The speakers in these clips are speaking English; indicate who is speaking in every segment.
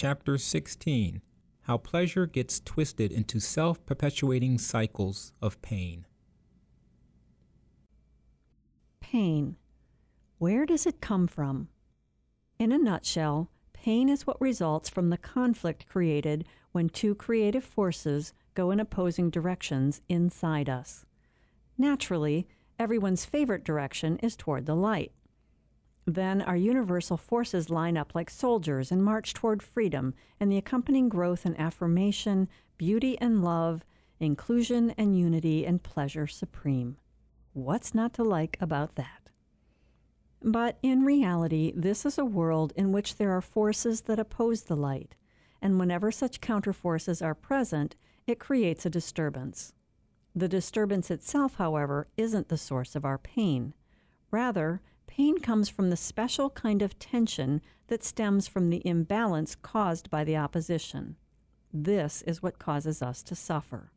Speaker 1: Chapter 16 How Pleasure Gets Twisted into Self Perpetuating Cycles of Pain.
Speaker 2: Pain. Where does it come from? In a nutshell, pain is what results from the conflict created when two creative forces go in opposing directions inside us. Naturally, everyone's favorite direction is toward the light. Then our universal forces line up like soldiers and march toward freedom and the accompanying growth and affirmation, beauty and love, inclusion and unity, and pleasure supreme. What's not to like about that? But in reality, this is a world in which there are forces that oppose the light, and whenever such counterforces are present, it creates a disturbance. The disturbance itself, however, isn't the source of our pain. Rather, Pain comes from the special kind of tension that stems from the imbalance caused by the opposition. This is what causes us to suffer.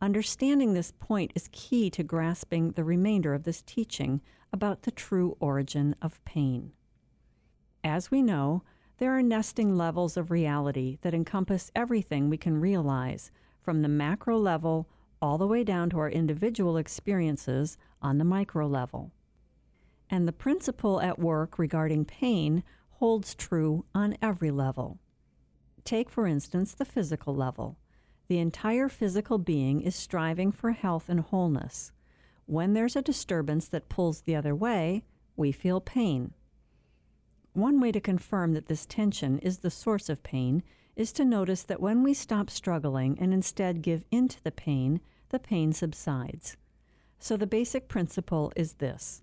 Speaker 2: Understanding this point is key to grasping the remainder of this teaching about the true origin of pain. As we know, there are nesting levels of reality that encompass everything we can realize, from the macro level all the way down to our individual experiences on the micro level. And the principle at work regarding pain holds true on every level. Take, for instance, the physical level. The entire physical being is striving for health and wholeness. When there's a disturbance that pulls the other way, we feel pain. One way to confirm that this tension is the source of pain is to notice that when we stop struggling and instead give in to the pain, the pain subsides. So the basic principle is this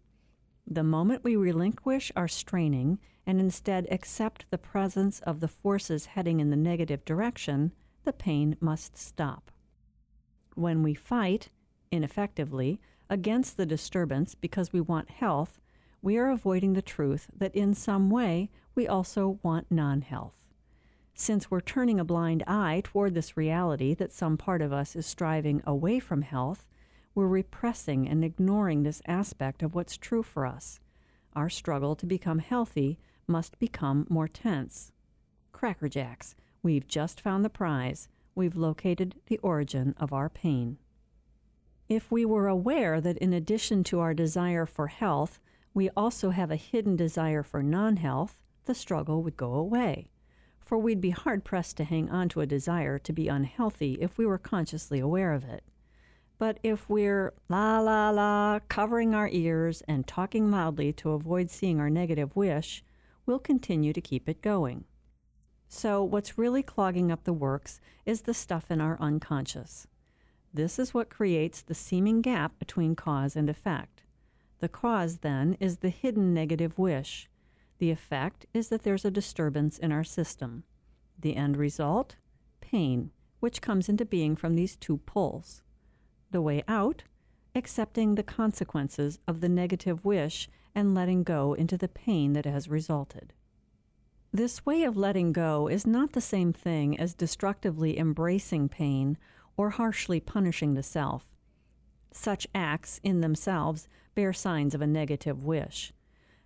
Speaker 2: the moment we relinquish our straining and instead accept the presence of the forces heading in the negative direction, the pain must stop. When we fight, ineffectively, against the disturbance because we want health, we are avoiding the truth that in some way we also want non health. Since we're turning a blind eye toward this reality that some part of us is striving away from health, we're repressing and ignoring this aspect of what's true for us. Our struggle to become healthy must become more tense. Cracker Jacks, we've just found the prize. We've located the origin of our pain. If we were aware that in addition to our desire for health, we also have a hidden desire for non health, the struggle would go away. For we'd be hard pressed to hang on to a desire to be unhealthy if we were consciously aware of it. But if we're la la la, covering our ears and talking loudly to avoid seeing our negative wish, we'll continue to keep it going. So, what's really clogging up the works is the stuff in our unconscious. This is what creates the seeming gap between cause and effect. The cause, then, is the hidden negative wish. The effect is that there's a disturbance in our system. The end result? Pain, which comes into being from these two pulls the way out, accepting the consequences of the negative wish and letting go into the pain that has resulted. This way of letting go is not the same thing as destructively embracing pain or harshly punishing the self. Such acts in themselves bear signs of a negative wish.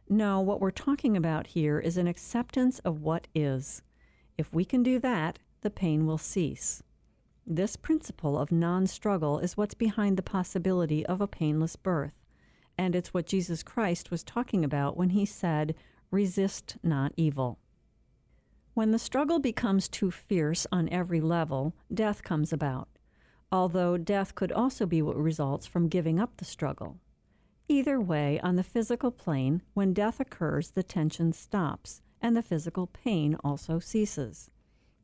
Speaker 2: No, what we're talking about here is an acceptance of what is. If we can do that, the pain will cease. This principle of non struggle is what's behind the possibility of a painless birth. And it's what Jesus Christ was talking about when he said, Resist not evil. When the struggle becomes too fierce on every level, death comes about, although death could also be what results from giving up the struggle. Either way, on the physical plane, when death occurs, the tension stops, and the physical pain also ceases.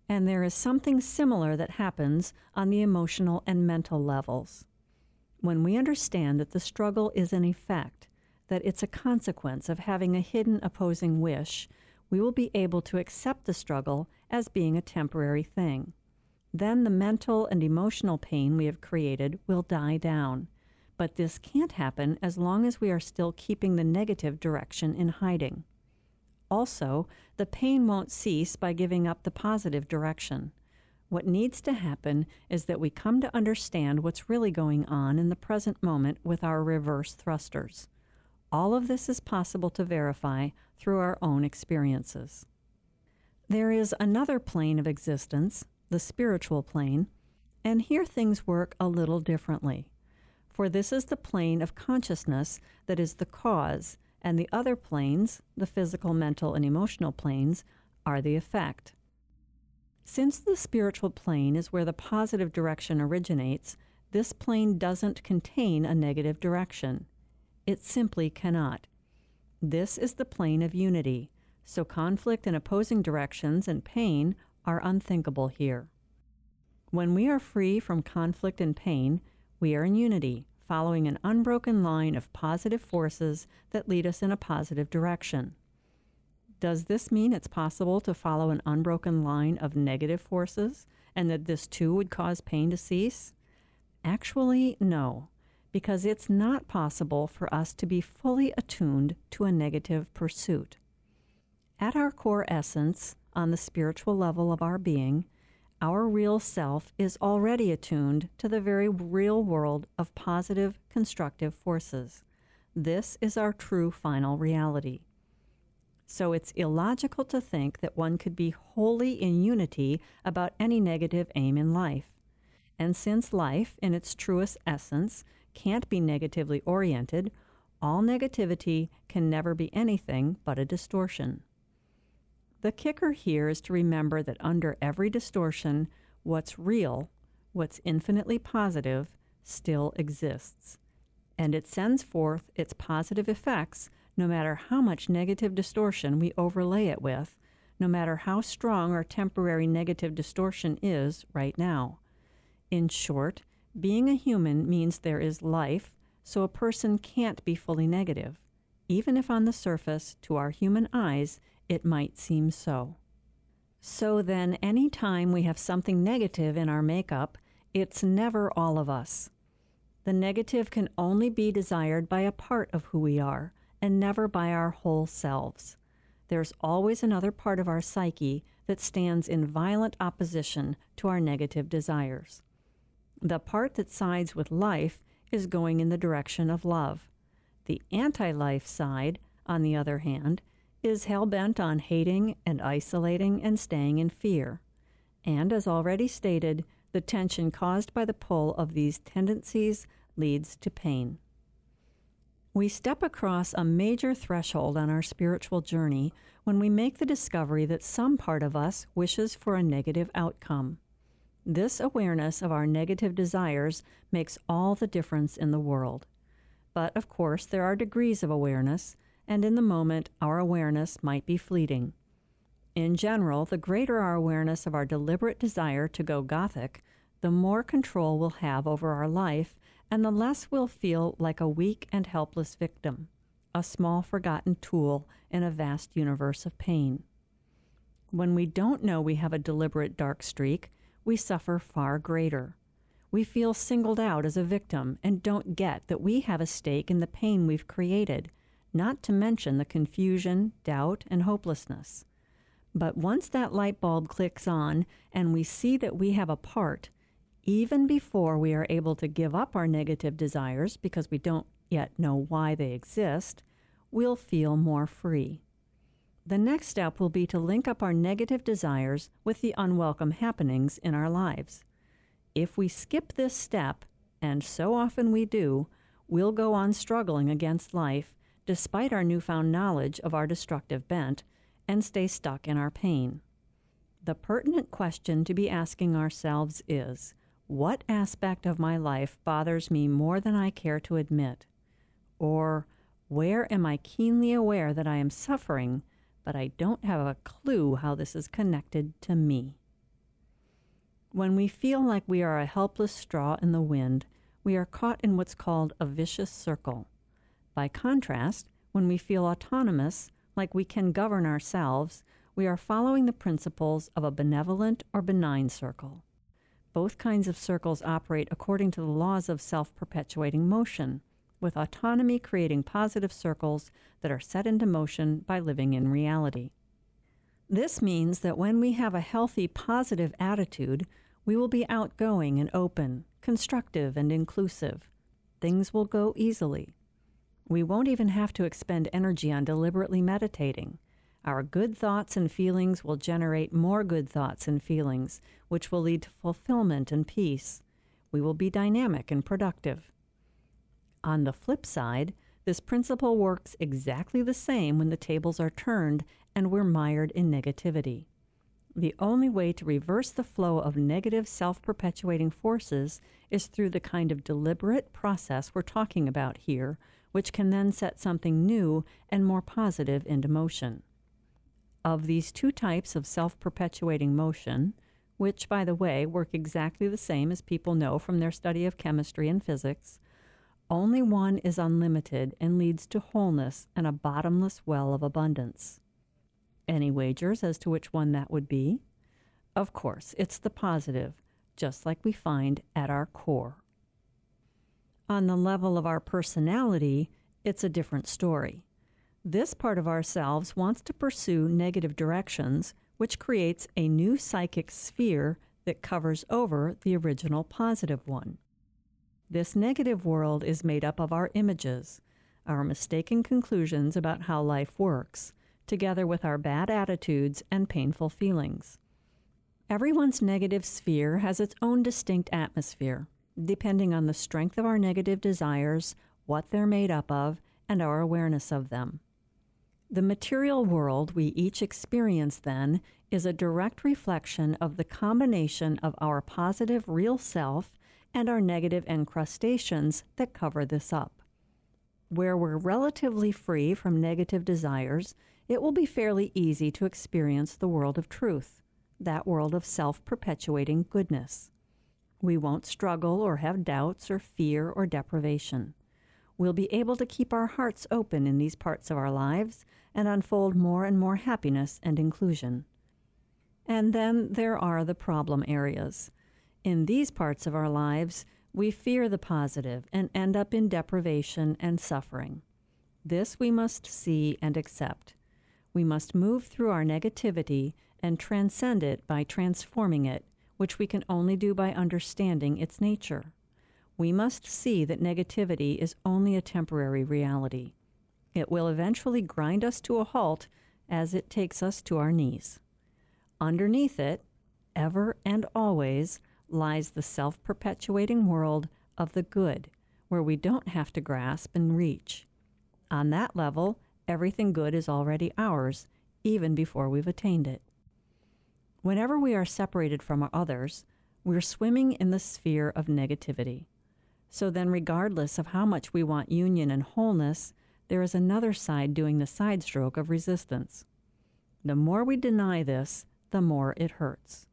Speaker 2: And there is something similar that happens on the emotional and mental levels. When we understand that the struggle is an effect, that it's a consequence of having a hidden opposing wish, we will be able to accept the struggle as being a temporary thing. Then the mental and emotional pain we have created will die down. But this can't happen as long as we are still keeping the negative direction in hiding. Also, the pain won't cease by giving up the positive direction. What needs to happen is that we come to understand what's really going on in the present moment with our reverse thrusters. All of this is possible to verify through our own experiences. There is another plane of existence, the spiritual plane, and here things work a little differently. For this is the plane of consciousness that is the cause, and the other planes, the physical, mental, and emotional planes, are the effect. Since the spiritual plane is where the positive direction originates, this plane doesn't contain a negative direction. It simply cannot. This is the plane of unity, so conflict and opposing directions and pain are unthinkable here. When we are free from conflict and pain, we are in unity, following an unbroken line of positive forces that lead us in a positive direction. Does this mean it's possible to follow an unbroken line of negative forces and that this too would cause pain to cease? Actually, no, because it's not possible for us to be fully attuned to a negative pursuit. At our core essence, on the spiritual level of our being, our real self is already attuned to the very real world of positive, constructive forces. This is our true final reality. So it's illogical to think that one could be wholly in unity about any negative aim in life. And since life, in its truest essence, can't be negatively oriented, all negativity can never be anything but a distortion. The kicker here is to remember that under every distortion, what's real, what's infinitely positive, still exists. And it sends forth its positive effects no matter how much negative distortion we overlay it with, no matter how strong our temporary negative distortion is right now. In short, being a human means there is life, so a person can't be fully negative, even if on the surface, to our human eyes, it might seem so. So then, any time we have something negative in our makeup, it's never all of us. The negative can only be desired by a part of who we are, and never by our whole selves. There's always another part of our psyche that stands in violent opposition to our negative desires. The part that sides with life is going in the direction of love. The anti life side, on the other hand, is hell bent on hating and isolating and staying in fear. And as already stated, the tension caused by the pull of these tendencies leads to pain. We step across a major threshold on our spiritual journey when we make the discovery that some part of us wishes for a negative outcome. This awareness of our negative desires makes all the difference in the world. But of course, there are degrees of awareness, and in the moment, our awareness might be fleeting. In general, the greater our awareness of our deliberate desire to go Gothic, the more control we'll have over our life, and the less we'll feel like a weak and helpless victim, a small forgotten tool in a vast universe of pain. When we don't know we have a deliberate dark streak, we suffer far greater. We feel singled out as a victim and don't get that we have a stake in the pain we've created not to mention the confusion, doubt, and hopelessness. But once that light bulb clicks on and we see that we have a part, even before we are able to give up our negative desires because we don't yet know why they exist, we'll feel more free. The next step will be to link up our negative desires with the unwelcome happenings in our lives. If we skip this step, and so often we do, we'll go on struggling against life despite our newfound knowledge of our destructive bent, and stay stuck in our pain. The pertinent question to be asking ourselves is what aspect of my life bothers me more than I care to admit? Or where am I keenly aware that I am suffering, but I don't have a clue how this is connected to me? When we feel like we are a helpless straw in the wind, we are caught in what's called a vicious circle. By contrast, when we feel autonomous, like we can govern ourselves, we are following the principles of a benevolent or benign circle. Both kinds of circles operate according to the laws of self perpetuating motion, with autonomy creating positive circles that are set into motion by living in reality. This means that when we have a healthy, positive attitude, we will be outgoing and open, constructive and inclusive. Things will go easily. We won't even have to expend energy on deliberately meditating. Our good thoughts and feelings will generate more good thoughts and feelings, which will lead to fulfillment and peace. We will be dynamic and productive. On the flip side, this principle works exactly the same when the tables are turned and we're mired in negativity. The only way to reverse the flow of negative self perpetuating forces is through the kind of deliberate process we're talking about here, which can then set something new and more positive into motion. Of these two types of self perpetuating motion, which, by the way, work exactly the same as people know from their study of chemistry and physics, only one is unlimited and leads to wholeness and a bottomless well of abundance. Any wagers as to which one that would be? Of course, it's the positive, just like we find at our core. On the level of our personality, it's a different story. This part of ourselves wants to pursue negative directions, which creates a new psychic sphere that covers over the original positive one. This negative world is made up of our images, our mistaken conclusions about how life works, together with our bad attitudes and painful feelings. Everyone's negative sphere has its own distinct atmosphere, depending on the strength of our negative desires, what they're made up of, and our awareness of them. The material world we each experience, then, is a direct reflection of the combination of our positive real self and our negative encrustations that cover this up. Where we're relatively free from negative desires it will be fairly easy to experience the world of truth, that world of self perpetuating goodness. We won't struggle or have doubts or fear or deprivation. We'll be able to keep our hearts open in these parts of our lives and unfold more and more happiness and inclusion. And then there are the problem areas. In these parts of our lives, we fear the positive and end up in deprivation and suffering. This we must see and accept. We must move through our negativity and transcend it by transforming it, which we can only do by understanding its nature. We must see that negativity is only a temporary reality. It will eventually grind us to a halt as it takes us to our knees. Underneath it, ever and always, lies the self perpetuating world of the good, where we don't have to grasp and reach. On that level, everything good is already ours, even before we've attained it. Whenever we are separated from others, we're swimming in the sphere of negativity. So then, regardless of how much we want union and wholeness, there is another side doing the side stroke of resistance. The more we deny this, the more it hurts.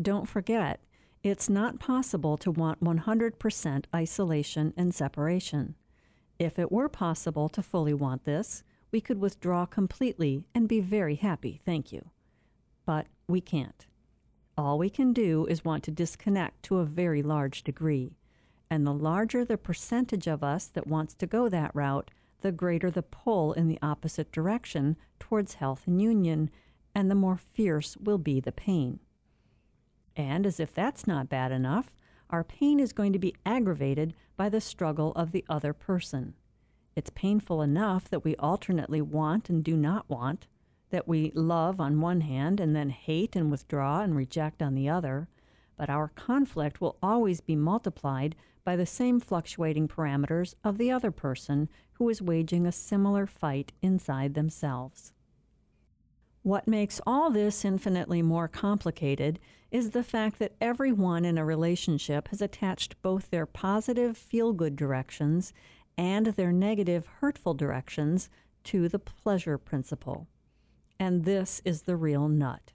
Speaker 2: Don't forget, it's not possible to want 100% isolation and separation. If it were possible to fully want this, we could withdraw completely and be very happy, thank you. But we can't. All we can do is want to disconnect to a very large degree. And the larger the percentage of us that wants to go that route, the greater the pull in the opposite direction towards health and union, and the more fierce will be the pain. And as if that's not bad enough, our pain is going to be aggravated by the struggle of the other person. It's painful enough that we alternately want and do not want, that we love on one hand and then hate and withdraw and reject on the other, but our conflict will always be multiplied by the same fluctuating parameters of the other person who is waging a similar fight inside themselves. What makes all this infinitely more complicated is the fact that everyone in a relationship has attached both their positive feel good directions and their negative, hurtful directions to the pleasure principle. And this is the real nut.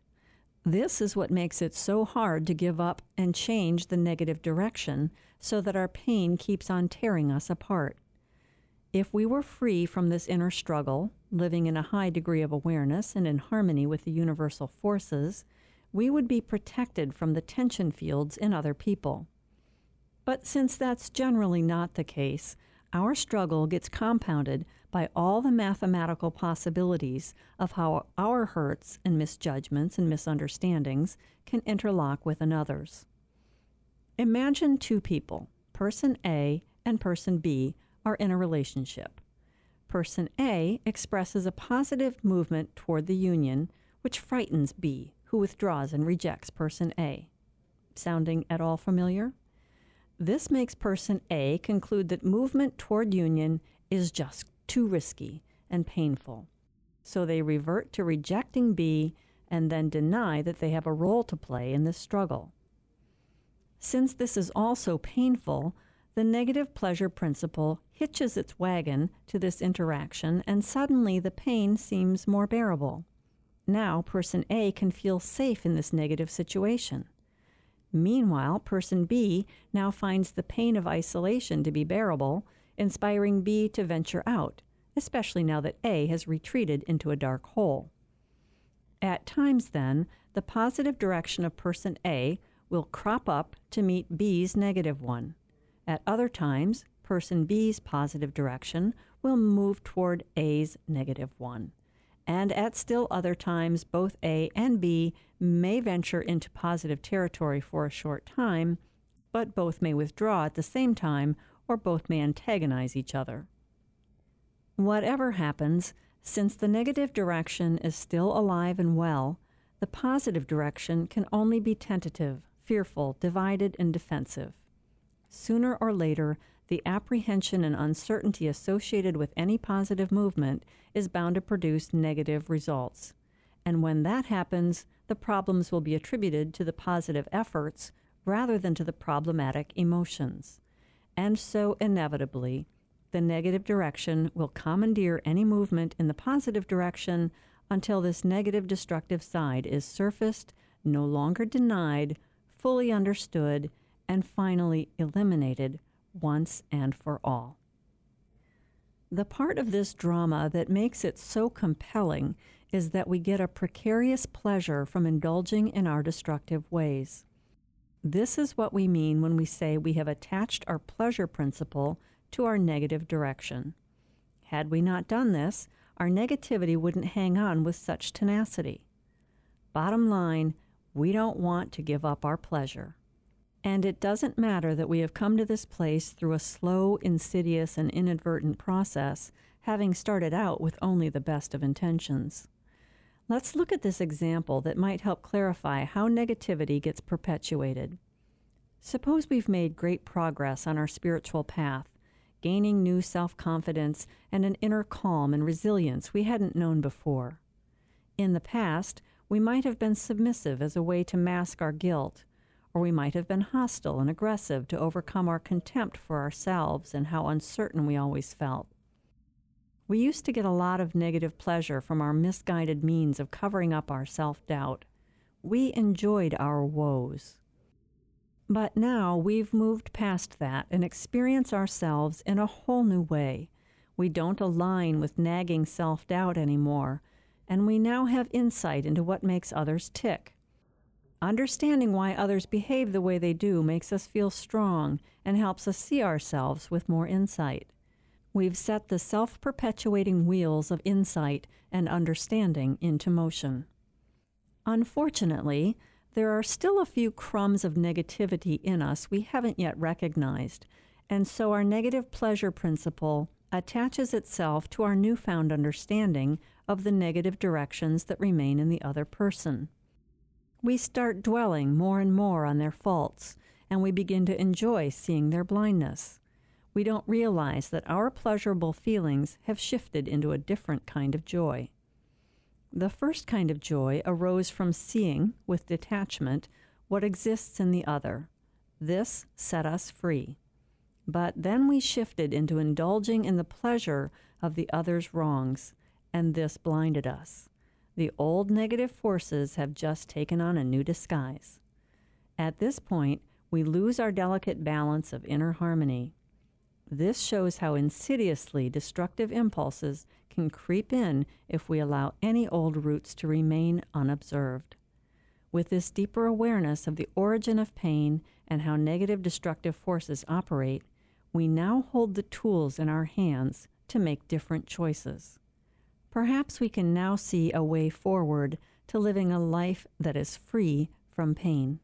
Speaker 2: This is what makes it so hard to give up and change the negative direction so that our pain keeps on tearing us apart. If we were free from this inner struggle, living in a high degree of awareness and in harmony with the universal forces, we would be protected from the tension fields in other people. But since that's generally not the case, our struggle gets compounded by all the mathematical possibilities of how our hurts and misjudgments and misunderstandings can interlock with another's. Imagine two people, person A and person B, are in a relationship. Person A expresses a positive movement toward the union, which frightens B, who withdraws and rejects person A. Sounding at all familiar? This makes person A conclude that movement toward union is just too risky and painful. So they revert to rejecting B and then deny that they have a role to play in this struggle. Since this is also painful, the negative pleasure principle hitches its wagon to this interaction, and suddenly the pain seems more bearable. Now, person A can feel safe in this negative situation. Meanwhile, person B now finds the pain of isolation to be bearable, inspiring B to venture out, especially now that A has retreated into a dark hole. At times, then, the positive direction of person A will crop up to meet B's negative one. At other times, person B's positive direction will move toward A's negative one. And at still other times, both A and B may venture into positive territory for a short time, but both may withdraw at the same time or both may antagonize each other. Whatever happens, since the negative direction is still alive and well, the positive direction can only be tentative, fearful, divided, and defensive. Sooner or later, the apprehension and uncertainty associated with any positive movement is bound to produce negative results. And when that happens, the problems will be attributed to the positive efforts rather than to the problematic emotions. And so, inevitably, the negative direction will commandeer any movement in the positive direction until this negative destructive side is surfaced, no longer denied, fully understood, and finally eliminated once and for all. The part of this drama that makes it so compelling is that we get a precarious pleasure from indulging in our destructive ways. This is what we mean when we say we have attached our pleasure principle to our negative direction. Had we not done this, our negativity wouldn't hang on with such tenacity. Bottom line, we don't want to give up our pleasure. And it doesn't matter that we have come to this place through a slow, insidious, and inadvertent process, having started out with only the best of intentions. Let's look at this example that might help clarify how negativity gets perpetuated. Suppose we've made great progress on our spiritual path, gaining new self confidence and an inner calm and resilience we hadn't known before. In the past, we might have been submissive as a way to mask our guilt or we might have been hostile and aggressive to overcome our contempt for ourselves and how uncertain we always felt. We used to get a lot of negative pleasure from our misguided means of covering up our self doubt. We enjoyed our woes. But now we've moved past that and experience ourselves in a whole new way. We don't align with nagging self doubt anymore, and we now have insight into what makes others tick. Understanding why others behave the way they do makes us feel strong and helps us see ourselves with more insight. We've set the self perpetuating wheels of insight and understanding into motion. Unfortunately, there are still a few crumbs of negativity in us we haven't yet recognized, and so our negative pleasure principle attaches itself to our newfound understanding of the negative directions that remain in the other person we start dwelling more and more on their faults, and we begin to enjoy seeing their blindness. We don't realize that our pleasurable feelings have shifted into a different kind of joy. The first kind of joy arose from seeing, with detachment, what exists in the other. This set us free. But then we shifted into indulging in the pleasure of the other's wrongs, and this blinded us. The old negative forces have just taken on a new disguise. At this point, we lose our delicate balance of inner harmony. This shows how insidiously destructive impulses can creep in if we allow any old roots to remain unobserved. With this deeper awareness of the origin of pain and how negative destructive forces operate, we now hold the tools in our hands to make different choices. Perhaps we can now see a way forward to living a life that is free from pain.